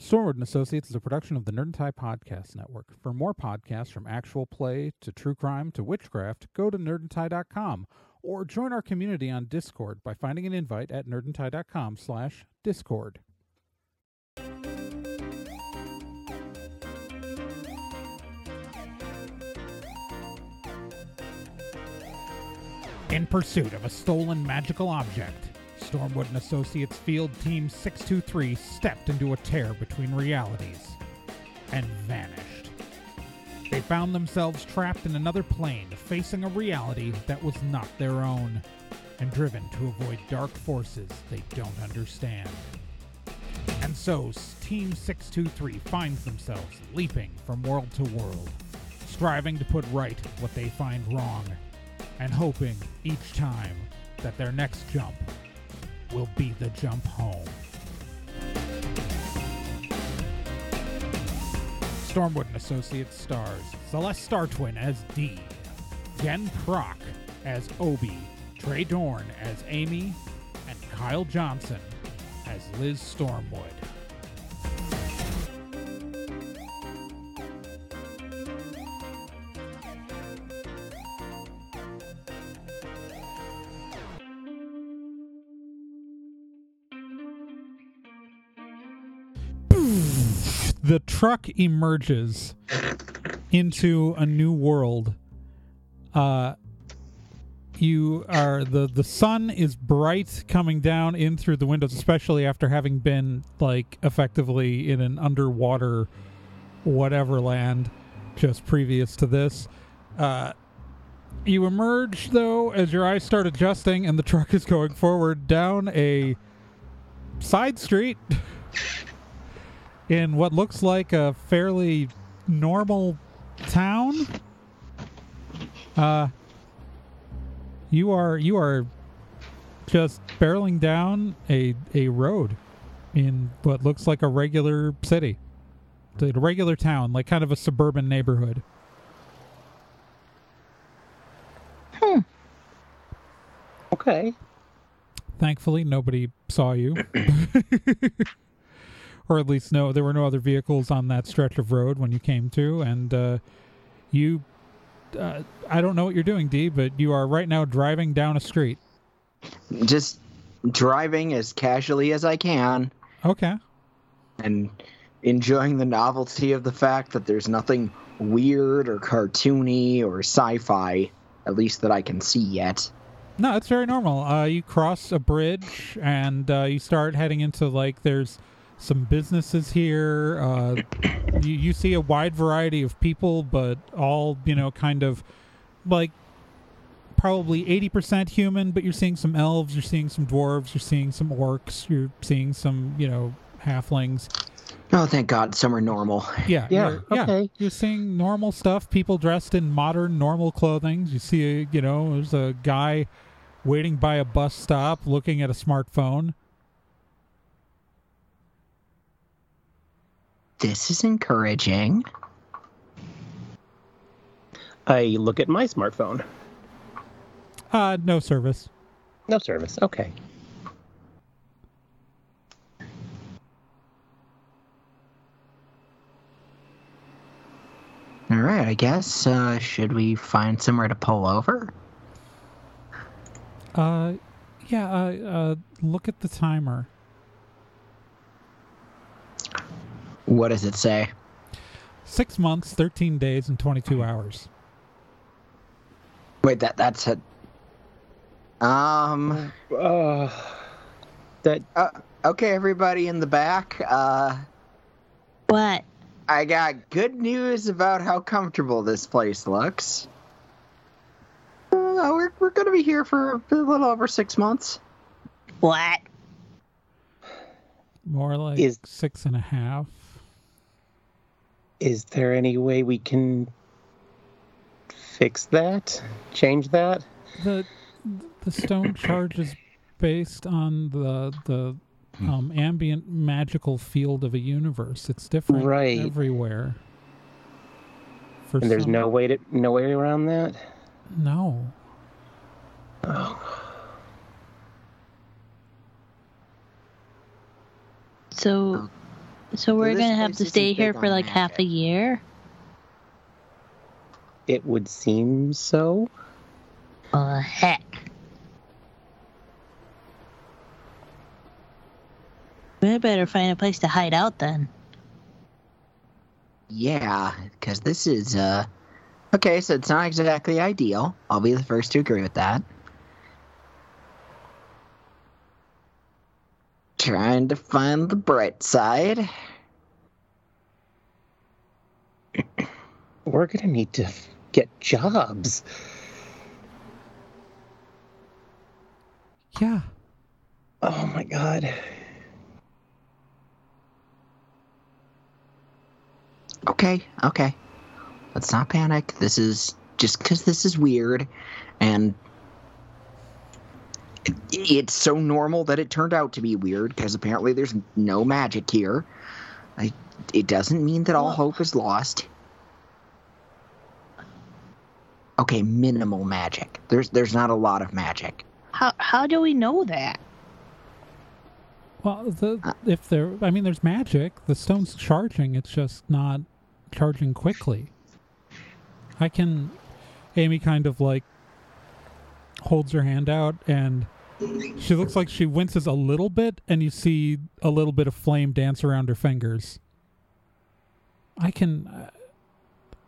Stormwood and Associates is a production of the Nerd and Tie Podcast Network. For more podcasts from actual play to true crime to witchcraft, go to nerdandtie.com or join our community on Discord by finding an invite at nerdandtie.com slash discord. In pursuit of a stolen magical object, Stormwood and Associates Field Team 623 stepped into a tear between realities and vanished. They found themselves trapped in another plane, facing a reality that was not their own, and driven to avoid dark forces they don't understand. And so, Team 623 finds themselves leaping from world to world, striving to put right what they find wrong, and hoping each time that their next jump will be the jump home. Stormwood and Associates stars Celeste Startwin as Dee, Jen Proc as Obi, Trey Dorn as Amy, and Kyle Johnson as Liz Stormwood. The truck emerges into a new world. Uh, you are the the sun is bright coming down in through the windows, especially after having been like effectively in an underwater whatever land just previous to this. Uh, you emerge though as your eyes start adjusting and the truck is going forward down a side street. in what looks like a fairly normal town. Uh, you are you are just barreling down a a road in what looks like a regular city, a regular town, like kind of a suburban neighborhood. Hmm. Okay. Thankfully, nobody saw you. or at least no, there were no other vehicles on that stretch of road when you came to, and uh, you, uh, I don't know what you're doing, Dee, but you are right now driving down a street. Just driving as casually as I can. Okay. And enjoying the novelty of the fact that there's nothing weird or cartoony or sci-fi, at least that I can see yet. No, it's very normal. Uh, you cross a bridge and uh, you start heading into like there's some businesses here. Uh, you, you see a wide variety of people, but all, you know, kind of like probably 80% human, but you're seeing some elves, you're seeing some dwarves, you're seeing some orcs, you're seeing some, you know, halflings. Oh, thank God, some are normal. Yeah, Yeah, you're, yeah. okay. You're seeing normal stuff. People dressed in modern, normal clothing. You see, a, you know, there's a guy waiting by a bus stop, looking at a smartphone. This is encouraging. I look at my smartphone. Uh, no service. No service. Okay. All right, I guess. Uh, should we find somewhere to pull over? Uh, yeah. Uh, uh, look at the timer. What does it say? Six months, thirteen days, and twenty-two hours. Wait, that that's it. Um. Uh, that Uh, okay, everybody in the back. Uh, What? I got good news about how comfortable this place looks. Uh, we're we're gonna be here for a little over six months. What? More like Is- six and a half. Is there any way we can fix that? Change that? The the stone charge is based on the the um, ambient magical field of a universe. It's different Right. everywhere. For And there's some- no way to no way around that? no. So, So we're this gonna have to stay here for like half a year. It would seem so. Uh, heck. We better find a place to hide out then. Yeah, because this is uh okay. So it's not exactly ideal. I'll be the first to agree with that. Trying to find the bright side. We're gonna need to get jobs. Yeah. Oh my god. Okay, okay. Let's not panic. This is just because this is weird, and it's so normal that it turned out to be weird. Because apparently there's no magic here. I, it doesn't mean that all hope is lost. Okay, minimal magic. There's there's not a lot of magic. How how do we know that? Well, the, uh, if there, I mean, there's magic. The stone's charging. It's just not charging quickly. I can. Amy kind of like holds her hand out, and she looks like she winces a little bit, and you see a little bit of flame dance around her fingers. I can. Uh,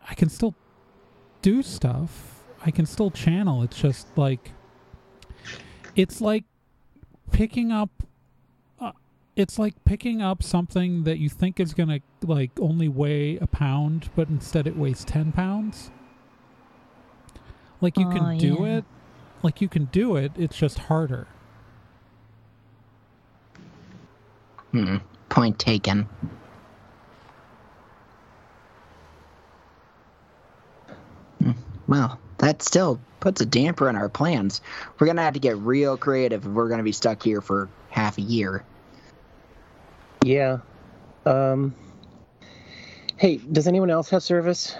I can still do stuff. I can still channel. It's just like. It's like picking up it's like picking up something that you think is gonna like only weigh a pound, but instead it weighs ten pounds. Like you Oh, can do yeah. it, like you can do it. It's just harder. Hmm. Point taken. Well, that still puts a damper on our plans. We're gonna have to get real creative if we're gonna be stuck here for half a year. Yeah. Um. Hey, does anyone else have service?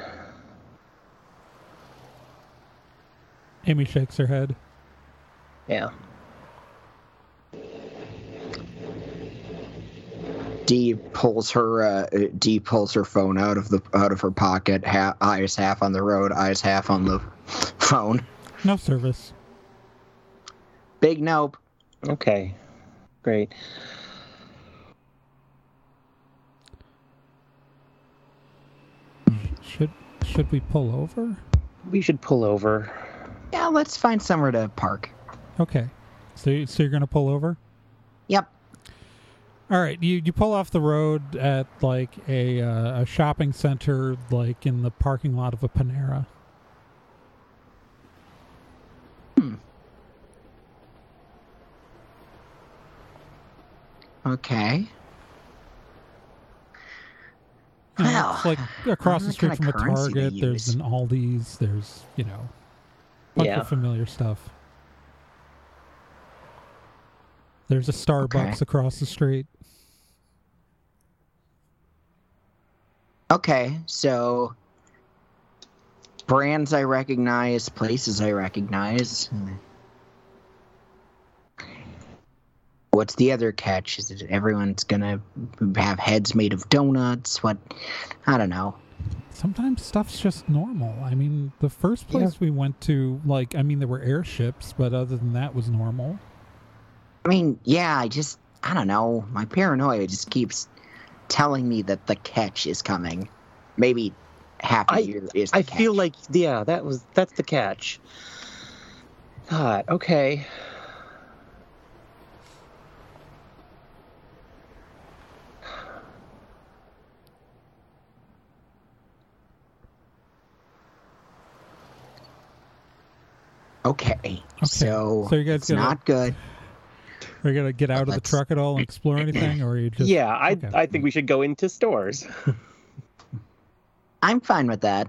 Amy shakes her head. Yeah. Dee pulls her uh, Dee pulls her phone out of the out of her pocket. Ha- eyes half on the road, eyes half on the phone. No service. Big nope. Okay. Great. Should should we pull over? We should pull over. Yeah, let's find somewhere to park. Okay. So so you're gonna pull over? Yep. All right, you you pull off the road at like a uh, a shopping center, like in the parking lot of a Panera. Okay. You know, Well, it's like across the street from of a Target. There's an Aldi's. There's you know, bunch Yeah. of familiar stuff. There's a Starbucks Okay. across the street. Okay, so brands I recognize, places I recognize. Hmm. What's the other catch? Is it everyone's gonna have heads made of donuts? What? I don't know. Sometimes stuff's just normal. I mean, the first place we went to, like, I mean, there were airships, but other than that, was normal. I mean, yeah, I just I don't know. My paranoia just keeps telling me that the catch is coming. Maybe half a I- year is. The I feel like yeah, that was that's the catch. God, okay. okay. So, So you guys it's gonna- not good. Are you gonna get out of the truck at all and explore anything, or are you just yeah, I okay. I think we should go into stores. I'm fine with that.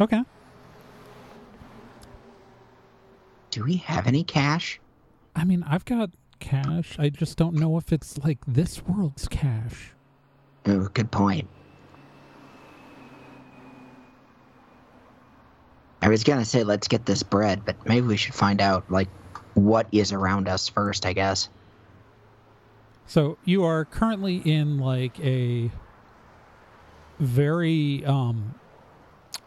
okay? Do we have any cash? I mean, I've got cash. I just don't know if it's like this world's cash. Oh, good point. I was gonna say let's get this bread, but maybe we should find out like what is around us first. I guess. So you are currently in like a very um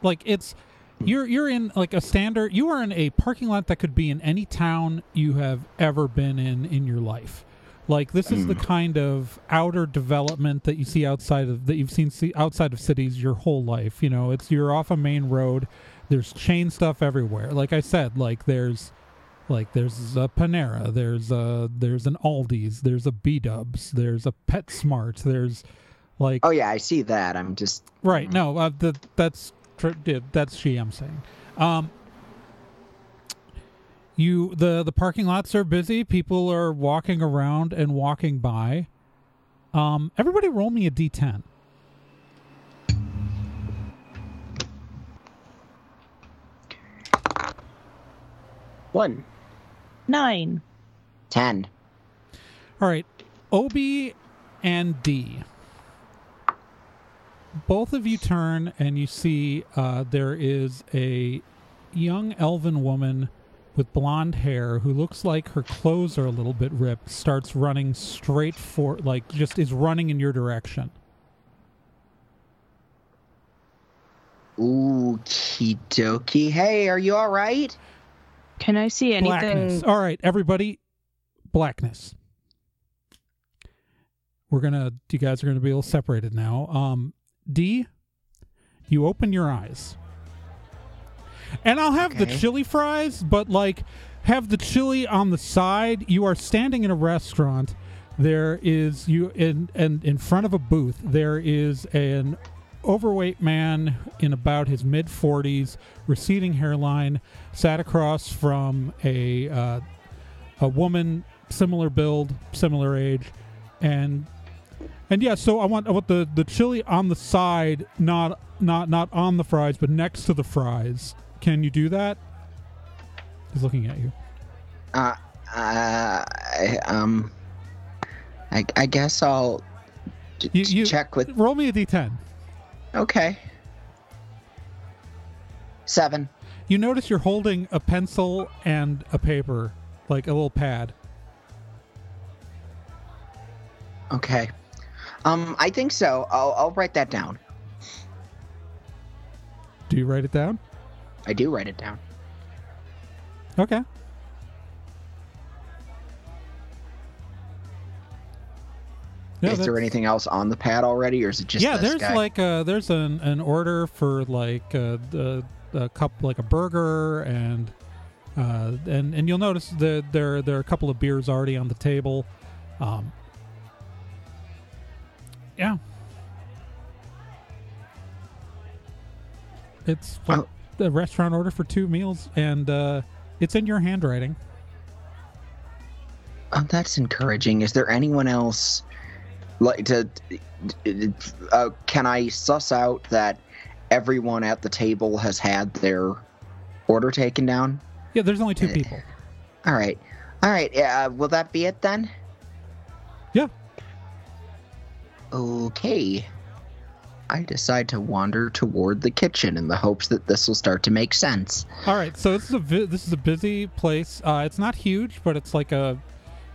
like it's you're you're in like a standard you are in a parking lot that could be in any town you have ever been in in your life. Like this is the kind of outer development that you see outside of that you've seen see outside of cities your whole life. You know, it's you're off a main road. There's chain stuff everywhere. Like I said, like there's like there's a Panera, there's a there's an Aldi's, there's a B Dubs, there's a PetSmart, there's like Oh yeah, I see that. I'm just right. No, uh, the, that's that's she. I'm saying. Um, you the the parking lots are busy. People are walking around and walking by. Um, everybody, roll me a d10. One. Nine. ten. All right, Obi and D. Both of you turn and you see uh, there is a young elven woman with blonde hair who looks like her clothes are a little bit ripped. Starts running straight for, like, just is running in your direction. Okie dokie. Hey, are you all right? Can I see anything? Blackness. All right, everybody, blackness. We're gonna. You guys are gonna be a little separated now. Um, D, you open your eyes, and I'll have the chili fries, but like, have the chili on the side. You are standing in a restaurant. There is you in and in front of a booth. There is an overweight man in about his mid 40s, receding hairline, sat across from a uh, a woman similar build, similar age, and and yeah. So I want I want the the chili on the side, not not not on the fries, but next to the fries. Can you do that? He's looking at you. Uh, uh, I, um, I, I guess I'll j- You- you- check with. Roll me a d10. Okay. Seven. You notice you're holding a pencil and a paper, like a little pad. Okay. Um, I think so. I'll, I'll write that down. Do you write it down? I do write it down. Okay. Yeah, is there anything else on the pad already, or is it just yeah, there's guy? like a there's an, an order for like a, a, a cup like a burger and uh, and and you'll notice that there there are a couple of beers already on the table. Um, yeah, it's like Oh. the restaurant order for two meals, and uh, it's in your handwriting. Oh, that's encouraging. Is there anyone else like to? Uh, can I suss out that everyone at the table has had their order taken down? Yeah, there's only two Eh. people. All right, all right. Uh, will that be it then? Yeah. Okay. I decide to wander toward the kitchen in the hopes that this will start to make sense. All right, so this is a vi- this is a busy place. Uh, it's not huge, but it's like a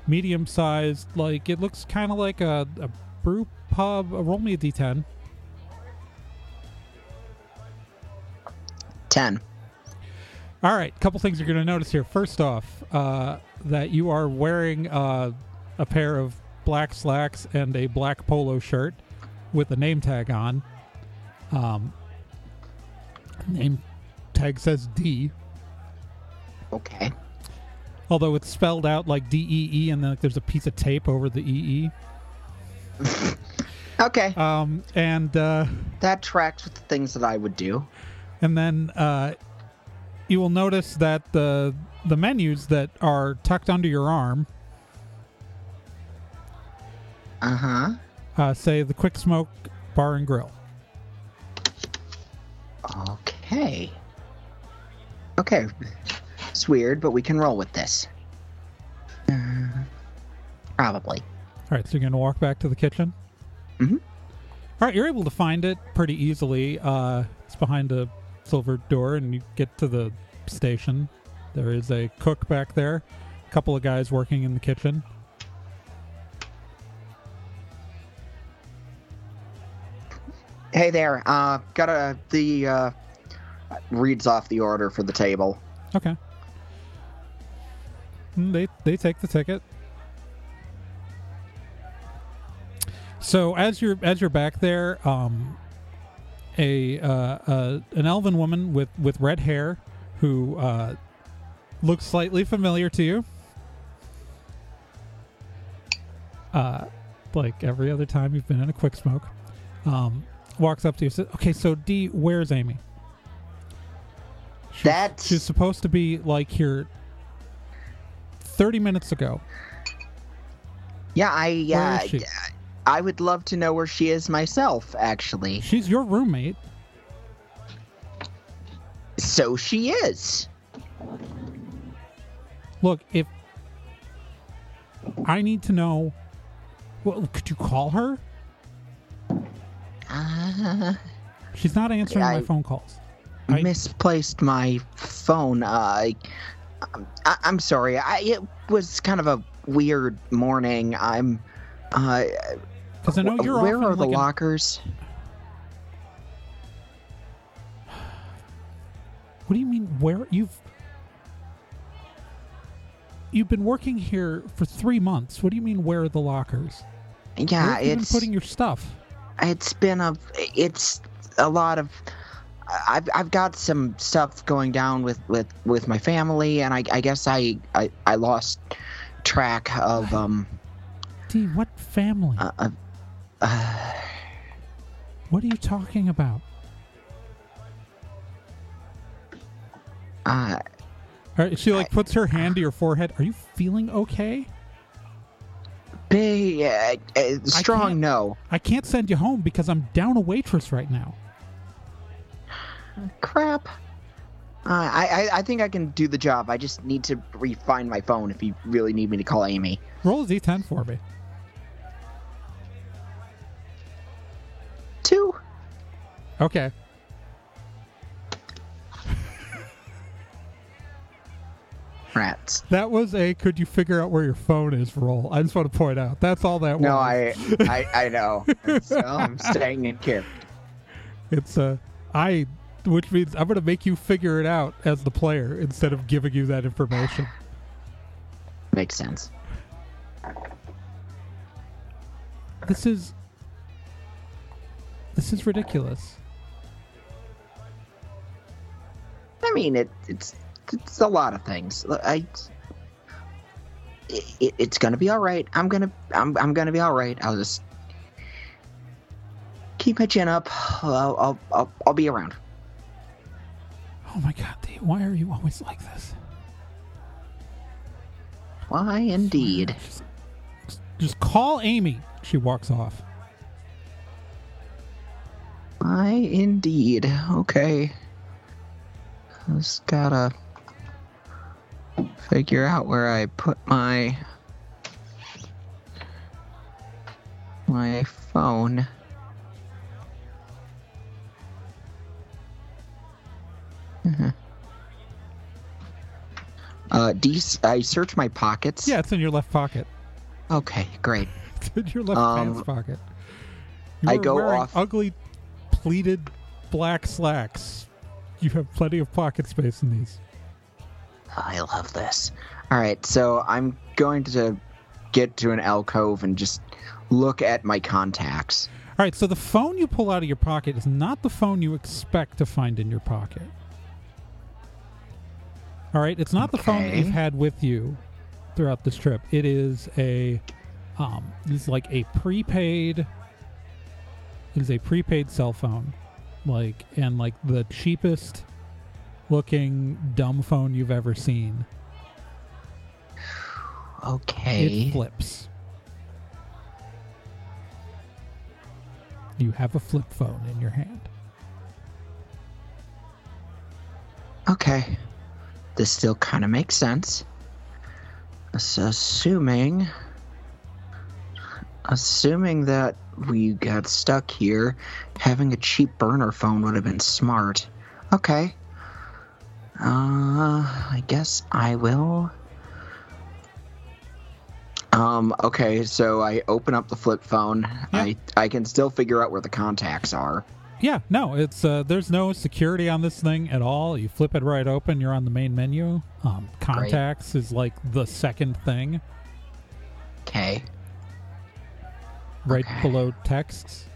medium sized. Like it looks kind of like a, a brew pub. Uh, roll me a d10. Ten. All right, A couple things you're going to notice here. First off, uh, that you are wearing uh, a pair of black slacks and a black polo shirt with a name tag on. Um, name tag says D, Okay. Although it's spelled out like D E E, and then like, there's a piece of tape over the E E. Okay. Um, and uh, That tracks with the things that I would do. and then uh, you will notice that the the menus that are tucked under your arm Uh huh. uh, say the Quick Smoke Bar and Grill. Okay. Okay. It's weird, but we can roll with this. Uh, probably. All right, so you're going to walk back to the kitchen? Mm-hmm. All right, you're able to find it pretty easily. Uh, it's behind a silver door, and you get to the station. There is a cook back there, a couple of guys working in the kitchen. Hey there, uh, got a, the, uh, reads off the order for the table. Okay. Mm, They they take the ticket. So as you're as you're back there, um, a uh, uh, an elven woman with with red hair who uh, looks slightly familiar to you. Uh, like every other time you've been in a quick smoke, um, walks up to you. Says, "Okay, so D, where's Amy?" She's- That's- she's supposed to be like here 30 minutes ago. Yeah, I yeah. I would love to know where she is myself. Actually, She's your roommate. so she is. Look, if I need to know, well, could you call her? Uh, She's not answering my phone calls. I- misplaced my phone. Uh, I, I'm sorry. I, it was kind of a weird morning. I'm. Uh, I know you're where are the like an- lockers? What do you mean? Where you've you've been working here for three months? What do you mean? Where are the lockers? Yeah, you been it's putting your stuff? it's been a it's a lot of. I've I've got some stuff going down with with with my family, and I I guess I I, I lost track of um D, what family? uh, uh, what are you talking about? uh, right, she like puts her hand to your forehead. Are you feeling okay? big uh, uh, strong can't- no. I can't send you home because I'm down a waitress right now. Crap. Uh, I, I I think I can do the job. I just need to refine my phone if you really need me to call Amy. Roll a d10 for me. Two. Okay. Rats. That was a could you figure out where your phone is roll. I just want to point out. That's all that No, was. I I, I know. so I'm staying in character. It's uh I which means I'm going to make you figure it out as the player instead of giving you that information. Makes sense. This is This is ridiculous. I mean, it it's it's a lot of things. I it, it's gonna be all right. I'm gonna I'm I'm gonna be all right. I'll just keep my chin up. I'll I'll I'll, I'll be around. Oh my god, Dee, why are you always like this? Why indeed. Just, just call Amy. She walks off. Why indeed. Okay. I just gotta figure out where I put my my phone. Mhm. Uh, D- I search my pockets. Yeah, it's in your left pocket. Okay, great. It's in your left Um, pants pocket. You I go off- ugly pleated black slacks. You have plenty of pocket space in these. I love this. All right, so I'm going to get to an alcove and just look at my contacts. All right, so the phone you pull out of your pocket is not the phone you expect to find in your pocket. All right, it's not the phone that Okay. you've had with you throughout this trip. It is a um it's like a prepaid it is a prepaid cell phone. Like and like the cheapest looking dumb phone you've ever seen. Okay. It flips. You have a flip phone in your hand. Okay. This still kind of makes sense. Ass- Assuming. Assuming that we got stuck here, having a cheap burner phone would have been smart. Okay. Uh, I guess I will. Um, okay, so I open up the flip phone. Yeah. I I can still figure out where the contacts are. Yeah, no, it's uh, there's no security on this thing at all. You flip it right open, you're on the main menu. Um, contacts is like the second thing Okay. right Okay. below texts.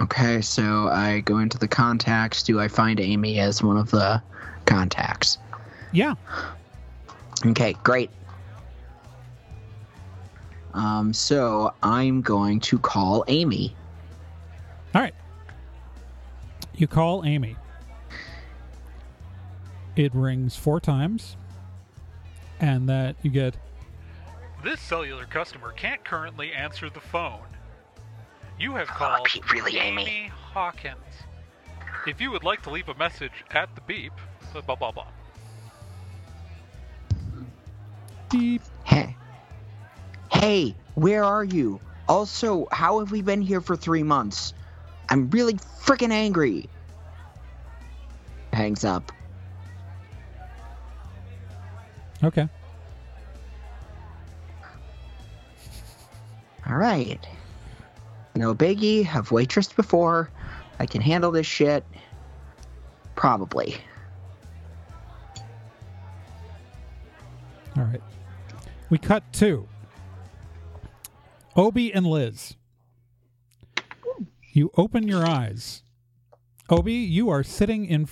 Okay, so I go into the contacts. Do I find Amy as one of the contacts? Yeah, Okay, great. Um, so I'm going to call Amy. All right. You call Amy. It rings four times, and that you get. This cellular customer can't currently answer the phone. You have Oh, called Pete, really, Amy? Hawkins. If you would like to leave a message at the beep, blah blah blah. blah. Beep. Hey. Hey, where are you? Also, how have we been here for three months? I'm really freaking angry. Hangs up. Okay. All right. No biggie. Have waitressed before. I can handle this shit. Probably. All right. We cut to Obi and Liz. You open your eyes. Obi, you are sitting in.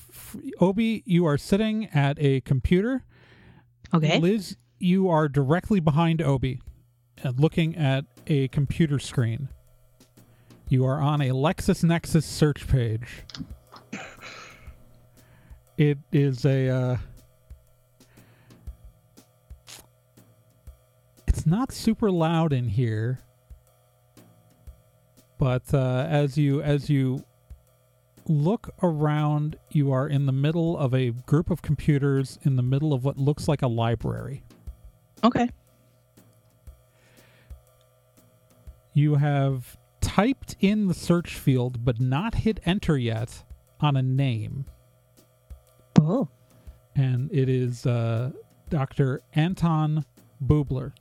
Obi, you are sitting at a computer. Okay. Liz, you are directly behind Obi, uh, looking at a computer screen. You are on a LexisNexis search page. It is a. Uh, it's not super loud in here, but uh, as you as you look around, you are in the middle of a group of computers in the middle of what looks like a library. Okay. You have typed in the search field but not hit enter yet on a name, Oh. and it is uh, Dr. Anton Bubler.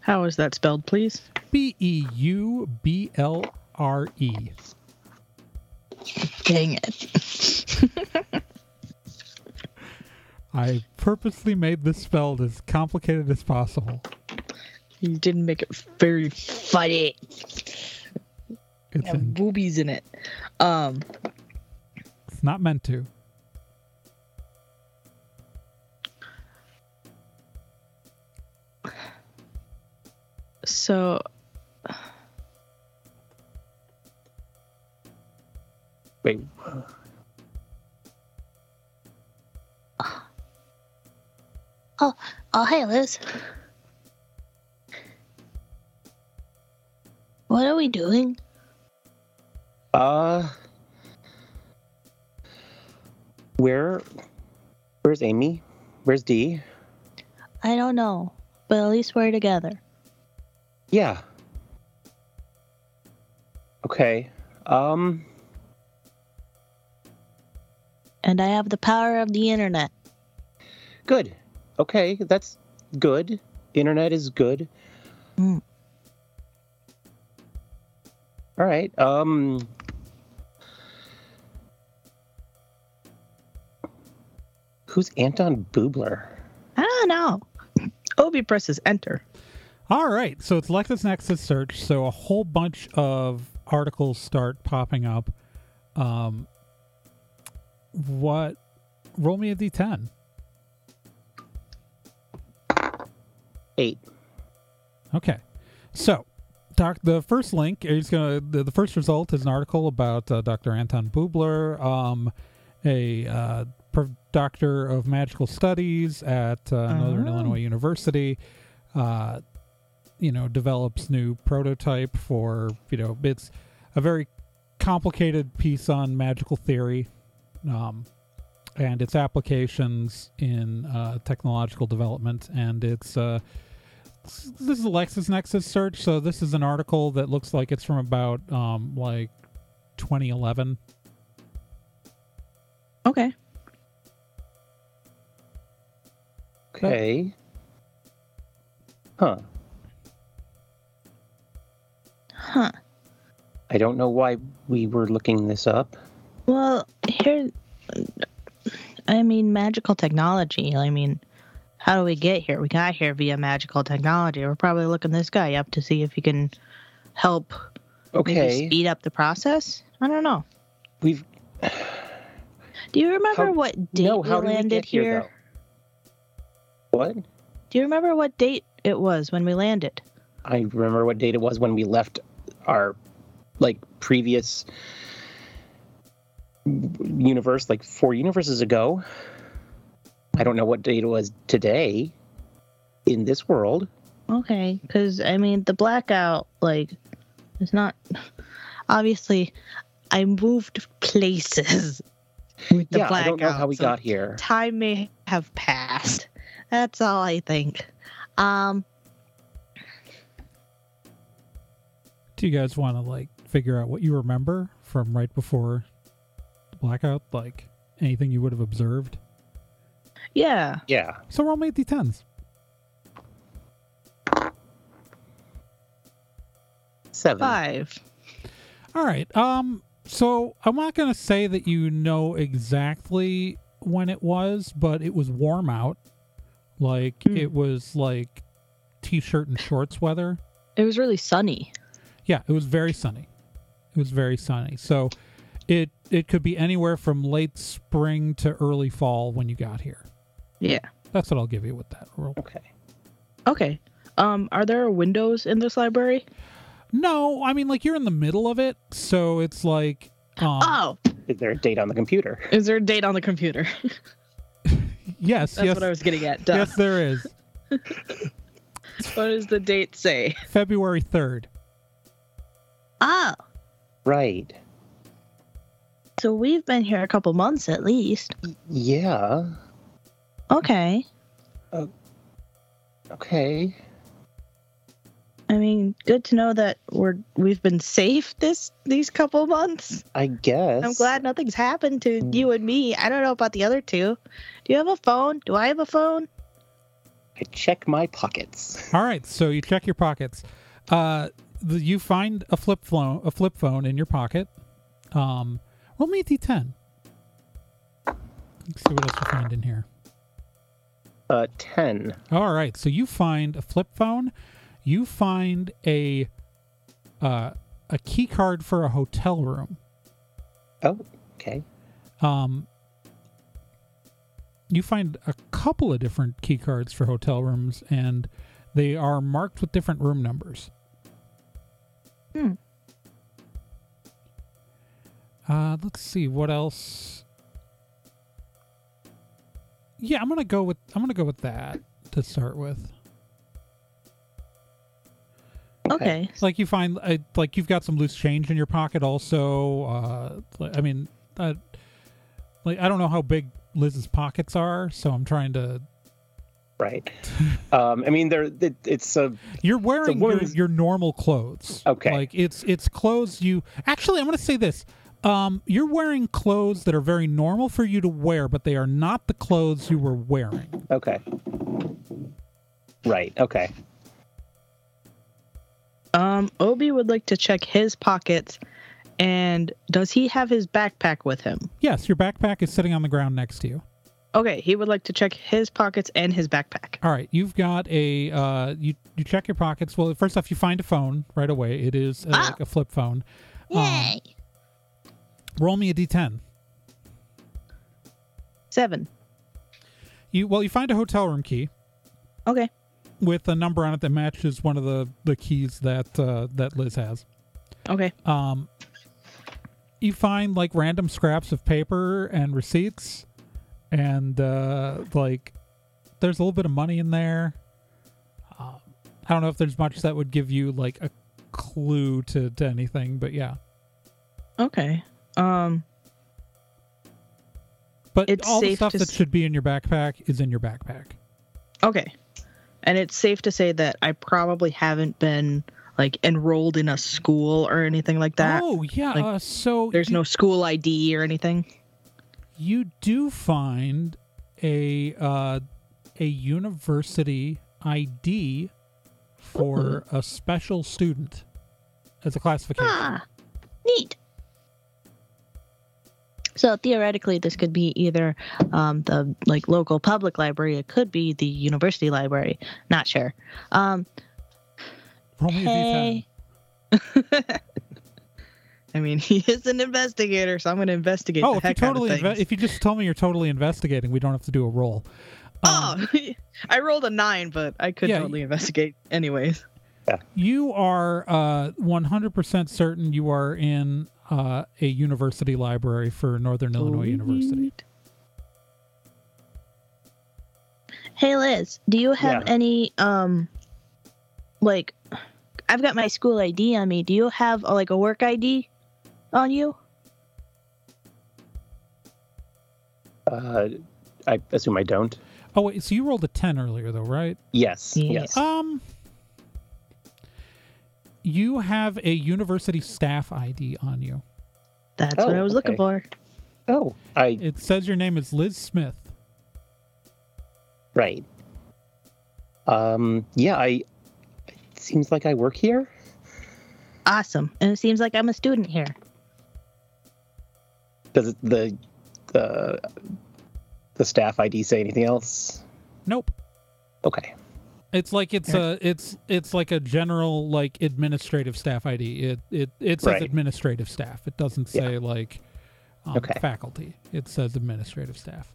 How is that spelled, please? B E U B L R E. Dang it. I purposely made this spelled as complicated as possible. You didn't make it very funny. It's, Have in, boobies in it. Um. it's not meant to. So. Oh, hey, Liz. What are we doing? Uh. Where? Where's Amy? Where's Dee? I don't know, but at least we're together. Yeah. Okay. Um. And I have the power of the internet. Good. Okay, that's good. Internet is good. Mm. All right. Um. Who's Anton Bubler? I don't know. Obi presses enter. All right, so it's LexisNexis search. So a whole bunch of articles start popping up. Um, what? Roll me a d10. Eight. Okay, so doc, the first link is gonna. The, the first result is an article about uh, Dr. Anton Bubler, um, a uh, doctor of magical studies at uh, Northern Oh. Illinois University. Uh, you know, develops new prototype for you know it's a very complicated piece on magical theory. Um, and its applications in uh, technological development, and it's uh, this is a LexisNexis search, so this is an article that looks like it's from about um, like 2011. Okay. Okay. Huh. Huh. I don't know why we were looking this up. Well, here, I mean, magical technology. I mean, how do we get here? We got here via magical technology. We're probably looking this guy up to see if he can help Okay. speed up the process. I don't know. We've Do you remember How- what date no. we we landed get here? here? What? Do you remember what date it was when we landed? I remember what date it was when we left our like previous universe, like four universes ago. I don't know what date it was today in this world. Okay, because I mean, the blackout, like, it's not. Obviously, I moved places with the yeah, I don't know how we so got here. Time may have passed. That's all I think. Um, Do you guys want to like figure out what you remember from right before the blackout? Like anything you would have observed? Yeah. Yeah. So roll me d10s. Seven. Five. All right. Um. So I'm not gonna say that you know exactly when it was, but it was warm out. Like Hmm. it was like t-shirt and shorts weather. It was really sunny. Yeah, it was very sunny. It was very sunny. So it it could be anywhere from late spring to early fall when you got here. Yeah. That's what I'll give you with that roll. Okay. Okay. Um, are there windows in this library? No, I mean like you're in the middle of it, so it's like um, Oh, Is there a date on the computer? is there a date on the computer? yes, That's yes, what I was getting at. Duh. yes, there is. What does the date say? February third. Oh, Right. so we've been here a couple months at least. Yeah. Okay. Okay. I mean, good to know that we're we've been safe this these couple months. I guess. I'm glad nothing's happened to you and me. I don't know about the other two. Do you have a phone? Do I have a phone? I check my pockets. All right, so you check your pockets. Uh, the, you find a flip phone, a flip phone in your pocket. Um, roll me a d10. Let's see what else you find in here. Uh, ten. All right, so you find a flip phone. You find a uh, a key card for a hotel room. Oh, okay. Um, you find a couple of different key cards for hotel rooms, and they are marked with different room numbers. Hmm. Uh, let's see what else. Yeah, I'm gonna go with I'm gonna go with that to start with. Okay. Like you find uh, like you've got some loose change in your pocket. Also, uh, I mean, uh, like I don't know how big Liz's pockets are, so I'm trying to. Right. um, I mean, there. It, it's a. You're wearing your, your normal clothes. Okay. Like it's it's clothes you actually. I'm going to say this. Um, you're wearing clothes that are very normal for you to wear, but they are not the clothes you were wearing. Okay. Right. Okay. Um, Obi would like to check his pockets, and does he have his backpack with him? Yes, your backpack is sitting on the ground next to you. Okay, he would like to check his pockets and his backpack. All right, you've got a uh, you you check your pockets. Well, first off, you find a phone right away. It is uh, Ah. like a flip phone. Um, Yay! Roll me a d10. Seven. You well, you find a hotel room key Okay. with a number on it that matches one of the the keys that uh, that Liz has. Okay. Um, you find like random scraps of paper and receipts, and uh, like there's a little bit of money in there. Um, I don't know if there's much that would give you like a clue to, to anything, but yeah. Okay. Um. But It's all the stuff that s- should be in your backpack is in your backpack. Okay. And it's safe to say that I probably haven't been like enrolled in a school or anything like that. oh yeah, like, uh, so There's you, no school ID or anything. you do find a uh, a university ID for a special student as a classification. Ah, neat. So theoretically, this could be either um, the like local public library. It could be the university library. Not sure. Um, Roll me a D10. hey. I mean, he is an investigator, so I'm going to investigate Oh, the if you heck out of totally inve- if you just tell me you're totally investigating, we don't have to do a roll. Um, oh, I rolled a nine, but I could Yeah, totally investigate anyways. You are uh, 100% certain you are in uh, a university library for Northern Illinois University. Hey Liz, do you have Yeah. any um like I've got my school ID on me. Do you have uh, like a work ID on you? Uh, I assume I don't. Oh wait, so you rolled a 10 earlier though, right? Yes. Yes. Um you have a university staff ID on you. That's Oh, what I was looking for. Oh, I It says your name is Liz Smith. right. Um. Yeah. I. It seems like I work here. Awesome. And it seems like I'm a student here. Does it, the the the staff ID say anything else? Nope. Okay. It's like it's a it's it's like a general like administrative staff ID. It it it says Right. administrative staff. It doesn't Yeah. say like um, Okay. faculty. It says administrative staff.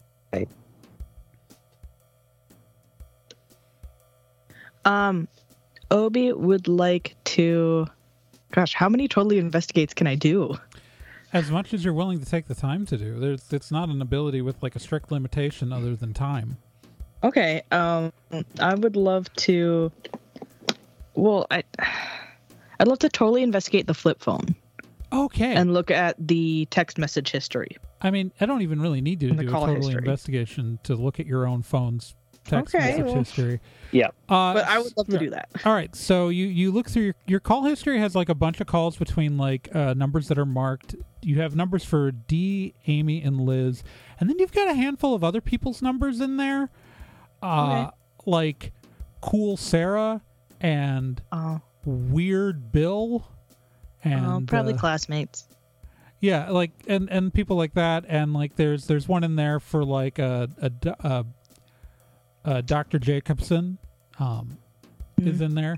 Um, Obi would like to. Gosh, how many totally investigates can I do? As much as you're willing to take the time to do, there's it's not an ability with like a strict limitation other than time. Okay. Um, I would love to. Well, I. I'd love to totally investigate the flip phone Okay. and look at the text message history. I mean, I don't even really need to do a call total history. investigation to look at your own phone's text Okay, message well- history. Yeah. Uh, But I would love to do that. All right, so you you look through your your call history has like a bunch of calls between like uh, numbers that are marked. You have numbers for D, Amy, and Liz, and then you've got a handful of other people's numbers in there, uh, like Cool Sarah and Oh, Weird Bill, and oh probably uh, classmates. yeah, like and and people like that, and like there's there's one in there for like a a, a, a Dr. Jacobson, um, is in there.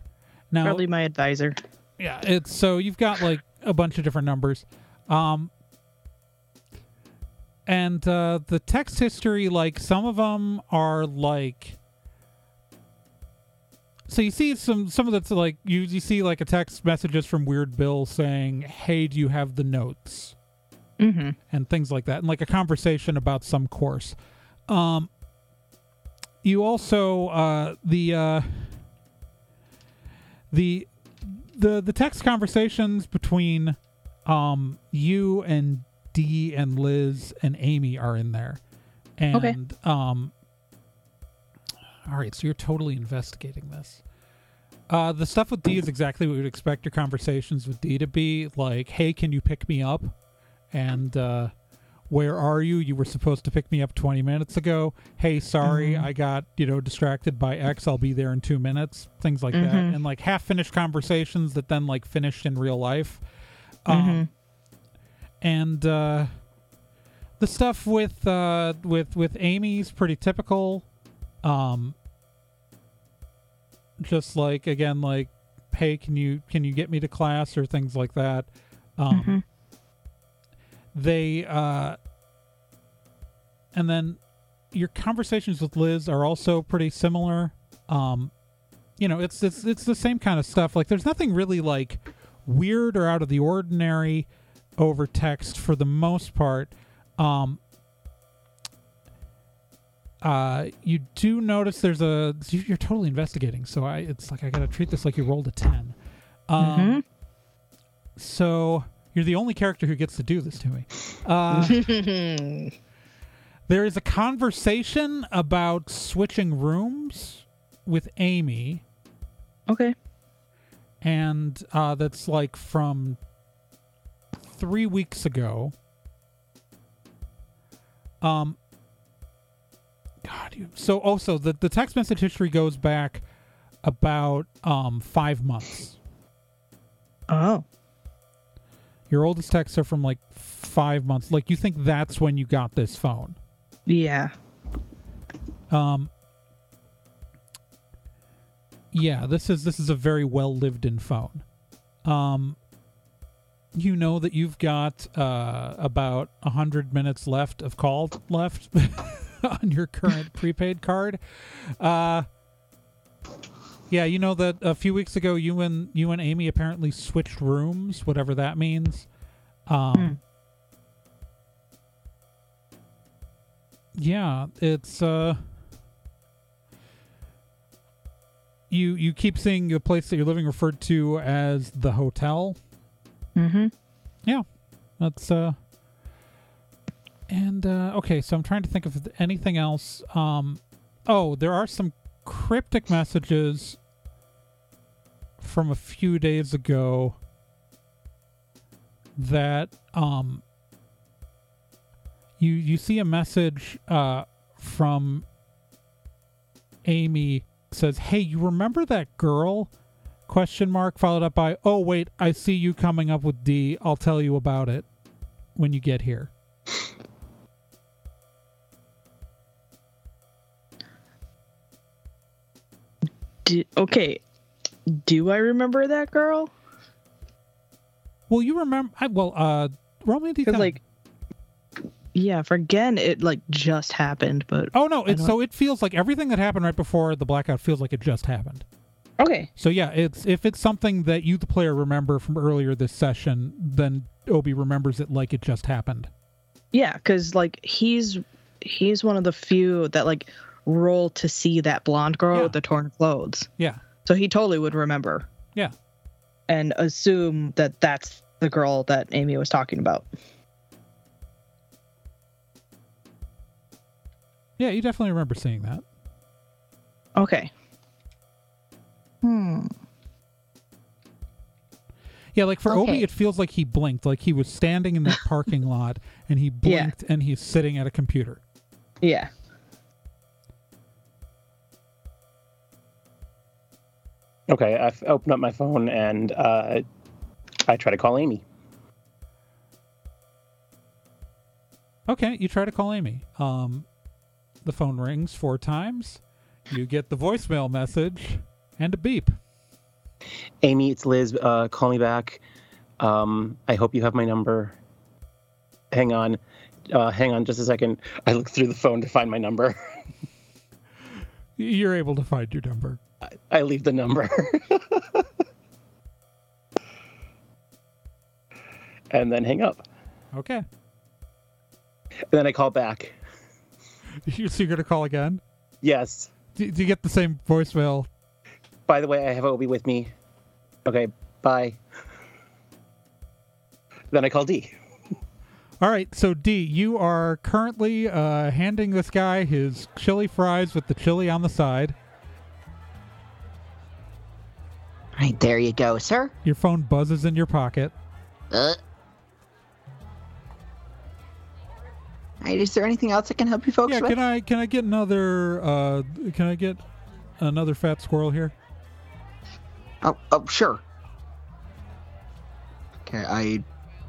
Now, Probably my advisor. yeah, it's so you've got like a bunch of different numbers. Um and uh the text history like some of them are like so you see some some of that's like you you see like a text messages from Weird Bill saying, "Hey, do you have the notes?" Mm-hmm. and things like that, and like a conversation about some course. Um, you also uh, the uh, the the the text conversations between um, you and Dee and Liz and Amy are in there, and Okay. um, all right, so you're totally investigating this. Uh, the stuff with Dee is exactly what we would expect your conversations with Dee to be. Like, hey, can you pick me up? And uh, where are you? You were supposed to pick me up 20 minutes ago. Hey, sorry, I got, you know, distracted by X. I'll be there in two minutes. Things like that. Mhm. And like half finished conversations that then like finished in real life. Um, and uh, the stuff with uh, with with Amy's pretty typical. Um, just like again, like, hey, can you can you get me to class or things like that. Um, Mhm. They uh, and then your conversations with Liz are also pretty similar. Um, you know, it's it's it's the same kind of stuff. Like, there's nothing really like weird or out of the ordinary over text for the most part. Um, uh, you do notice there's a you- you're totally investigating, so I it's like I gotta treat this like you rolled a ten. Um, Mhm. so you're the only character who gets to do this to me. Uh, there is a conversation about switching rooms with Amy, okay. and uh, that's like from three weeks ago. Um. God, you, so also the the text message history goes back about um five months. Oh. Your oldest texts are from like five months. Like you think that's when you got this phone. Yeah. Um Yeah, this is this is a very well lived in phone. Um you know that you've got uh about a hundred minutes left of call left on your current prepaid card. Uh yeah, you know that a few weeks ago you and you and Amy apparently switched rooms, whatever that means. Um Hmm. Yeah, it's uh you you keep seeing the place that you're living referred to as the hotel. Mm-hmm. Yeah, that's uh and uh okay, so I'm trying to think of anything else. Um oh, there are some cryptic messages from a few days ago that um you you see a message uh from Amy says, "Hey, you remember that girl?" Question mark followed up by, "Oh wait, I see you coming up with D. I'll tell you about it when you get here." Do, okay. Do I remember that girl? Well, you remember I, well, uh roll me a Because d10. like, yeah, for again, it like just happened. But Oh no, don't- so it feels like everything that happened right before the blackout feels like it just happened. Okay, So yeah, it's if it's something that you the player remember from earlier this session, then Obi remembers it like it just happened. yeah, because like he's he's one of the few that like roll to see that blonde girl Yeah. with the torn clothes. Yeah. So he totally would remember. Yeah. And assume that that's the girl that Amy was talking about. Yeah, you definitely remember seeing that. Okay. Hmm. Yeah, like for Obi, it feels like he blinked, like he was standing in that parking lot and he Yeah. blinked and he's sitting at a computer. Yeah. Okay, I've opened up my phone and uh, I try to call Amy. Okay, you try to call Amy. Um, the phone rings four times. You get the voicemail message and a beep. Amy, it's Liz. Uh, call me back. Um, I hope you have my number. Hang on. Uh, hang on just a second. I look through the phone to find my number. You're able to find your number. I leave the number. and then hang up. Okay. And then I call back. So you're gonna call again? Yes. Do, do you get the same voicemail? By the way, I have Obi with me. Okay, bye. Then I call D. All right. So D, you are currently uh, handing this guy his chili fries with the chili on the side. Right, there you go, sir. Your phone buzzes in your pocket. Uh. Right, is there anything else I can help you folks Yeah. with? Can I can I get another? Uh, can I get another fat squirrel here? Oh, oh, sure. Okay, I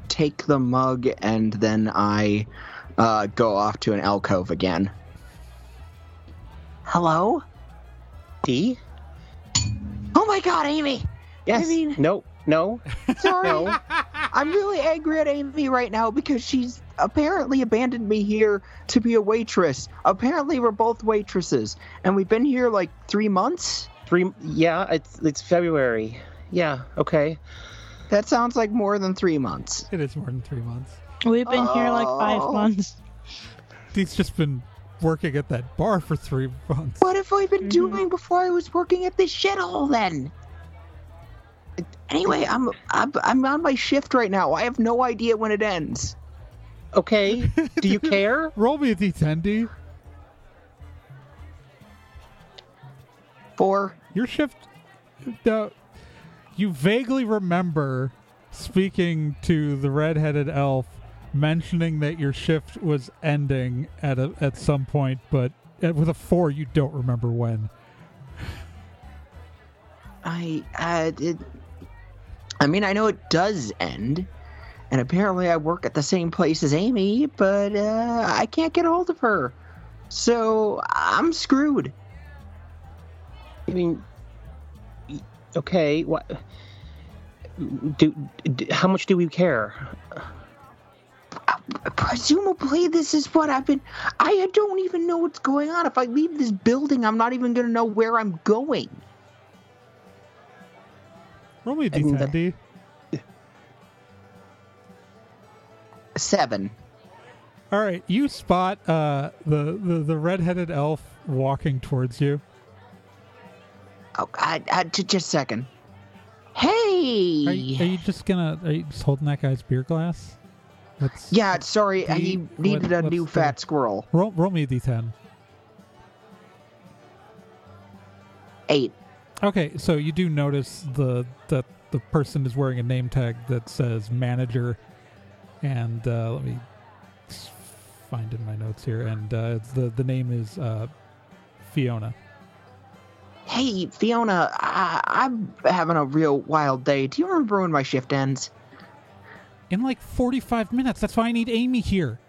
take the mug and then I uh, go off to an alcove again. Hello? D? Oh my god, Amy! Yes. mean- no, no, Sorry. no. I'm really angry at Amy right now because she's apparently abandoned me here to be a waitress. Apparently, we're both waitresses, and we've been here like three months. Three. Yeah, it's it's February. Yeah. Okay. That sounds like more than three months. It is more than three months. We've been here like five oh. months. He's just been working at that bar for three months. What have I been mm-hmm. doing before I was working at this shithole then? Anyway, I'm, I'm I'm on my shift right now. I have no idea when it ends. Okay. Do you care? Roll me a d10, D. Four. Your shift. Uh, you vaguely remember speaking to the red-headed elf, mentioning that your shift was ending at a, at some point, but uh, with a four, you don't remember when. I uh, it, I mean, I know it does end, and apparently I work at the same place as Amy, but uh, I can't get a hold of her, so I'm screwed. I mean, okay, what? Do, do how much do we care? Presumably, this is what I've been. I don't even know what's going on. If I leave this building, I'm not even going to know where I'm going. Roll me a I mean, d10, D. Seven. All right, you spot uh, the, the the redheaded elf walking towards you. Oh, I, I, just a second. Hey. Are you, are you just gonna? Are you just holding that guy's beer glass? Yeah, sorry, Do he needed what- a new the- fat squirrel. roll roll me a d10. Eight. Okay, so you do notice the that the person is wearing a name tag that says manager, and uh, let me find in my notes here, and uh, the the name is uh, Fiona. Hey, Fiona, I, I'm having a real wild day. Do you remember when my shift ends? In like forty five minutes. That's why I need Amy here.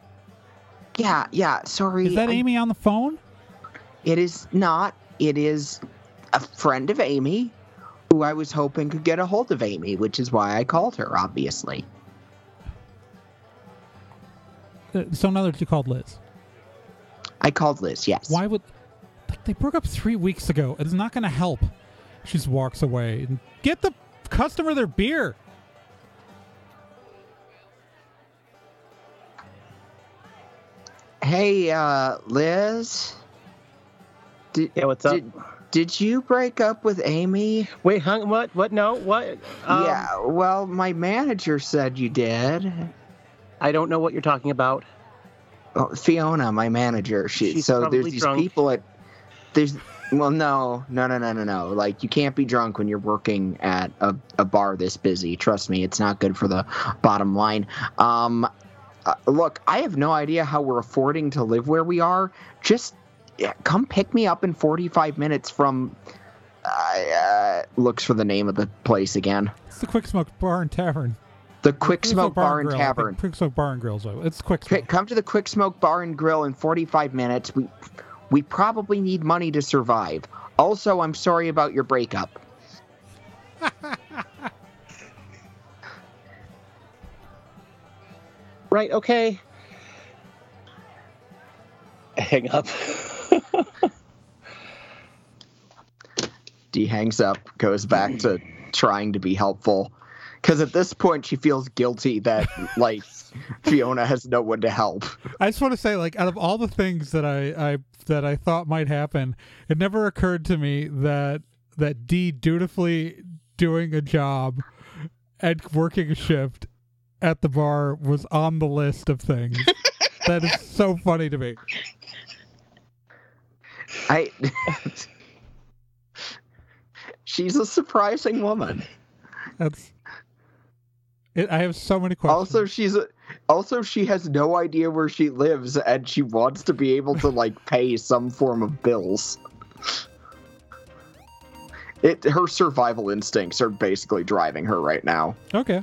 Yeah, yeah, sorry. Is that I- Amy on the phone? It is not. It is a friend of Amy who I was hoping could get a hold of Amy, which is why I called her, obviously. Uh, so in other words, you called Liz. I called Liz, yes. Why would they broke up three weeks ago? It's not going to help. She just walks away and get the customer their beer. Hey, uh, Liz? Did, Yeah, what's up? did, did you break up with Amy? Wait, hung, what? What? No, what? Um, yeah, well, my manager said you did. I don't know what you're talking about. Oh, Fiona, my manager. She, She's so there's these drunk. people at there's well no no no no no no like you can't be drunk when you're working at a, a bar this busy trust me it's not good for the bottom line um uh, look i have no idea how we're affording to live where we are just yeah, come pick me up in 45 minutes from uh, uh, looks for the name of the place again It's the Quick Smoke Bar and Tavern. the quick Quick smoke bar and Grill. Tavern Quick Smoke Bar and Grill. So it's Quick Smoke. come to the Quick Smoke Bar and Grill in 45 minutes. We we probably need money to survive. Also, I'm sorry about your breakup. Right. Okay. Hang up. Dee hangs up, goes back to trying to be helpful. Because at this point, she feels guilty that, like, Fiona has no one to help. I just want to say, like, out of all the things that I, I that I thought might happen, it never occurred to me that that D dutifully doing a job and working a shift at the bar was on the list of things. that is so funny to me. I. She's a surprising woman. That's. It, I have so many questions. Also, she's a, also she has no idea where she lives, and she wants to be able to like pay some form of bills. It her survival instincts are basically driving her right now. okay.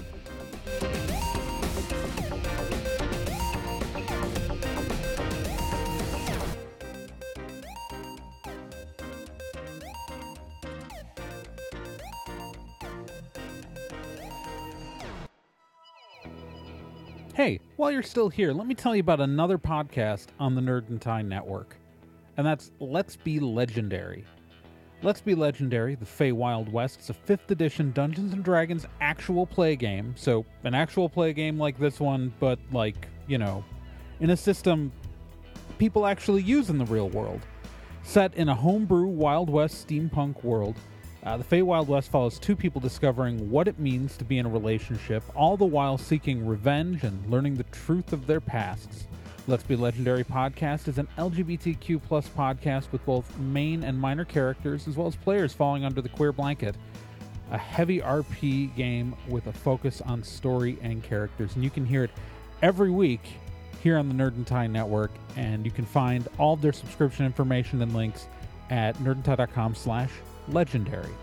While you're still here, let me tell you about another podcast on the Nerd and Network, and that's Let's Be Legendary. Let's Be Legendary, the Fey Wild West, is a 5th edition Dungeons and Dragons actual play game. So, an actual play game like this one, but like, you know, in a system people actually use in the real world. Set in a homebrew Wild West steampunk world, uh, the Fey Wild West follows two people discovering what it means to be in a relationship, all the while seeking revenge and learning the truth of their pasts. Let's Be Legendary podcast is an LGBTQ plus podcast with both main and minor characters, as well as players falling under the queer blanket. A heavy RP game with a focus on story and characters, and you can hear it every week here on the Nerd and Tie Network, and you can find all their subscription information and links at nerdandtie.com slash legendary.